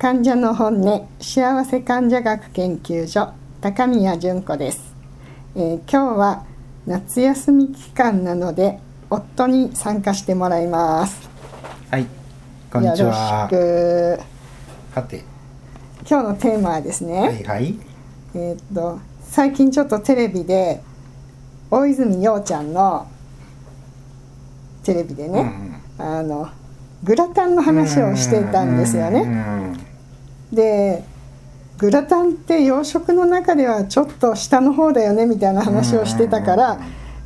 患者の本音幸せ患者学研究所高宮純子です、えー今日は夏休み期間なので夫に参加してもらいますはい、こんにちは。よろしくはて、今日のテーマはですね、はいはい。えーっと最近ちょっとテレビで大泉洋ちゃんのテレビでね、あのグラタンの話をしていたんですよね。ね。でグラタンって洋食の中ではちょっと下の方だよねみたいな話をしてたから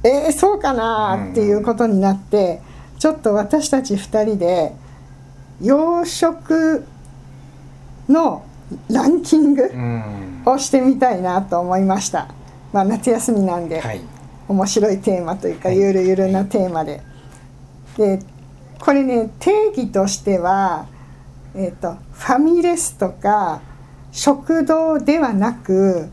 えー、そうかなっていうことになってちょっと私たち2人で洋食のランキングうん。をしてみたいなと思いました、まあ、夏休みなんで、はい。面白いテーマというかはいゆるゆるなテーマで。でこれね定義としては、えー、とファミレスとか食堂ではなく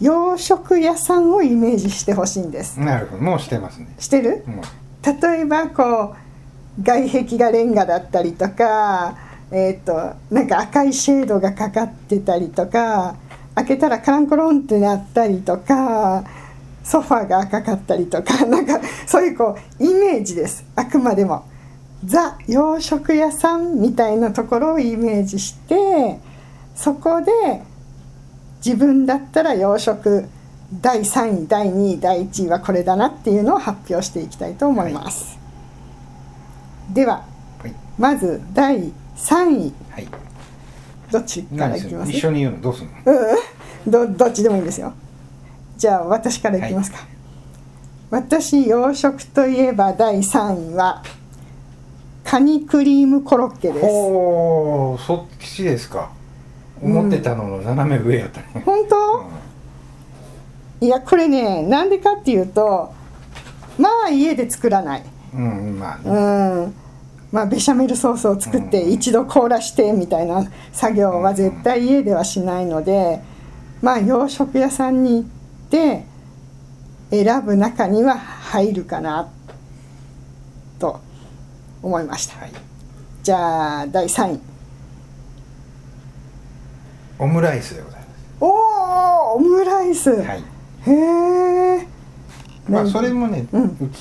洋食屋さんをイメージしてほしいんです。なるほど、もうしてますね。してる？もう。例えばこう外壁がレンガだったりとか、えー、となんか赤いシェードがかかってたりとか開けたらカランコロンってなったりとかソファーが赤かったりとかなんかそういうこうイメージですあくまでもザ洋食屋さんみたいなところをイメージしてそこで自分だったら洋食第3位第2位第1位はこれだなっていうのを発表していきたいと思います、でははい。まず第3位。はい。どっちからいきます？一緒に言うの？どうするの？どどっちでもいいですよ。じゃあ私からいきますか、私洋食といえば第3位はカニクリームコロッケです。おお、そっちですか。思ってたのの斜め上やったね。本当、いやこれねなんでかっていうとまあ家で作らない。うん、うん、まあうね。ん。まあベシャメルソースを作ってうん。一度凍らしてみたいな作業は絶対家ではしないのでまあ洋食屋さんに行って選ぶ中には入るかなと思いました。はい。じゃあ第3位。オムライスでございおおオムライス、ます。はい。へえまあ、それもね、うん。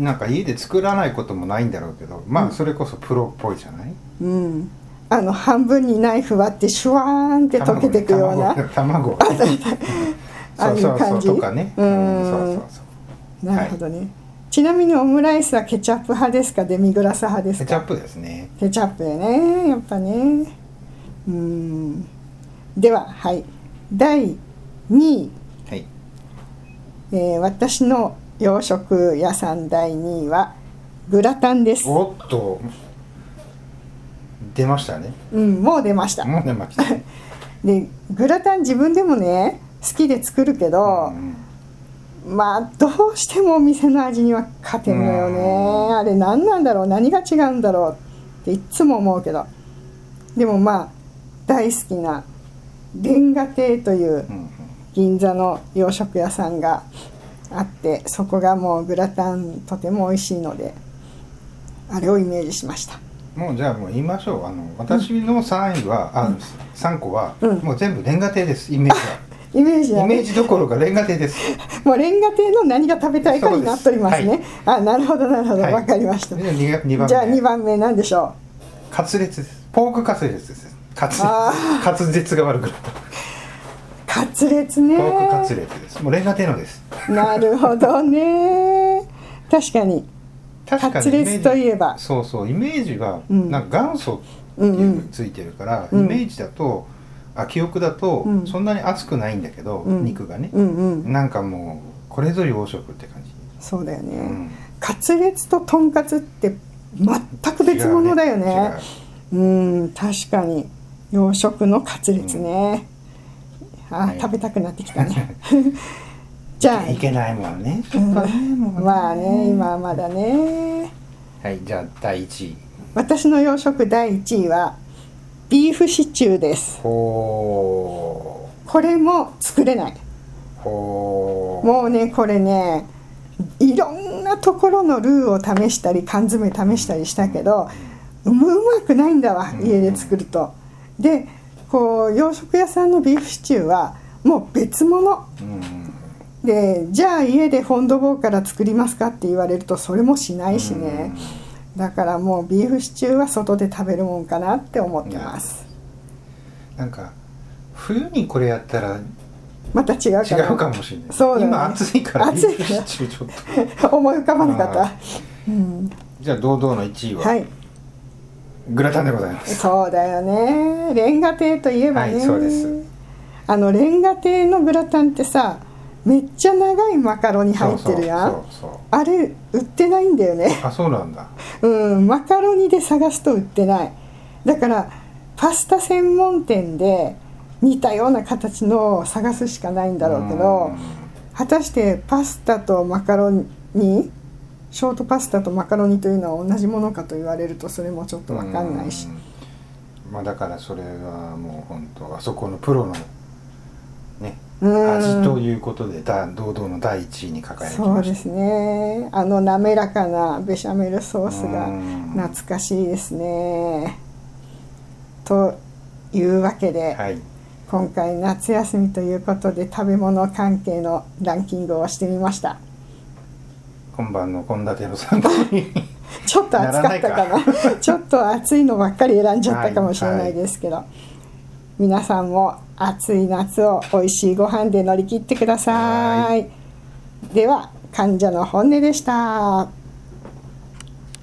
なんか家で作らないこともないんだろうけど、まあ、それこそプロっぽいじゃない？うん。あの半分にナイフ割ってシュワーンって溶けていくような。卵。卵。ああいうそう。そう感じそう。とかね。うん。そうそうそう。なるほどね、ちなみにオムライスはケチャップ派ですか？デミグラス派ですか？ケチャップですね。ケチャップやねやっぱね。うん。でははい。第2位、はい。えー私の洋食屋さん。第2位はグラタンです。おっと。出ましたね。うんもう出ました。もう出ました。でグラタン自分でもね好きで作るけど、うんまあどうしてもお店の味には勝てんのよね。あれ何なんだろう。何が違うんだろうっていつも思うけど。でもまあ大好きなレンガ亭といううん銀座の洋食屋さんがあってそこがもうグラタンとても美味しいのであれをイメージしました。もうじゃあもう言いましょう。あの私の3位は、あ3個は、うん。もう全部レンガ亭です。イメージイメージイメージどころかレンガ亭です。もうレンガ亭の何が食べたいかになっておりますね。あなるほどなるほど。わ、はい。かりました。じゃあ2番目何でしょカツレツです。ポークカツレツ。です カツあカツレツが悪くなった。うカツレツね。ポークカツレツです。もうレンガ亭のです。なるほどね。確かに。確かに。といえば。そうそう。イメージはうん。なんか元祖っていうついてるから、うん。イメージだとあ記憶だと、うん。そんなに熱くないんだけど、うん。肉がね、うんうん。なんかもうこれぞ洋食って感じ、そうだよね、うん。カツレツととんかつって全く別物だよね。違うう。ん確かに。洋食のカツレツね、あ、はい。食べたくなってきたね。じゃあ。いけないもんね。うん。まあね今はまだね。はいじゃあ第1位。私の洋食第1位はビーフシチューです。ほこれも作れない。もうねこれねいろんなところのルーを試したり缶詰試したりしたけどうまくないんだわうん。家で作ると。でこう洋食屋さんのビーフシチューはもう別物。うん。でじゃあ家でフォンドボーから作りますかって言われるとそれもしないしねだからもうビーフシチューは外で食べるもんかなって思ってます。なんか冬にこれやったらまた違うか違なうかもしれない。そうだね。今暑いから暑いから。ビーフシチューちょっと。思い浮かばなかっあたうん。じゃあ堂々の1位は、はい。グラタンでございます。そうだよね。レンガ亭といえばね、はいそうです。あのレンガ亭のグラタンってさめっちゃ長いマカロニ入ってるやん。そうそうそう。あれ売ってないんだよね。あそうなんだうんマカロニで探すと売ってない。だからパスタ専門店で似たような形のを探すしかないんだろうけど果たしてパスタとマカロニショートパスタとマカロニというのは同じものかと言われるとそれもちょっと分かんないし。うん。まあだからそれはもう本当あそこのプロの味ということでだ堂々の第一位に輝きましそうですね。あの滑らかなベシャメルソースがうん。懐かしいですね。というわけで、たはい。今回夏休みということで食べ物関係のランキングをしてみました。今晩の献立の参考に。ちょっと暑かったかな。ちょっと暑いのばっかり選んじゃったかもしれないですけど、皆さんも暑い夏を美味しいご飯で乗り切ってください。では患者の本音でした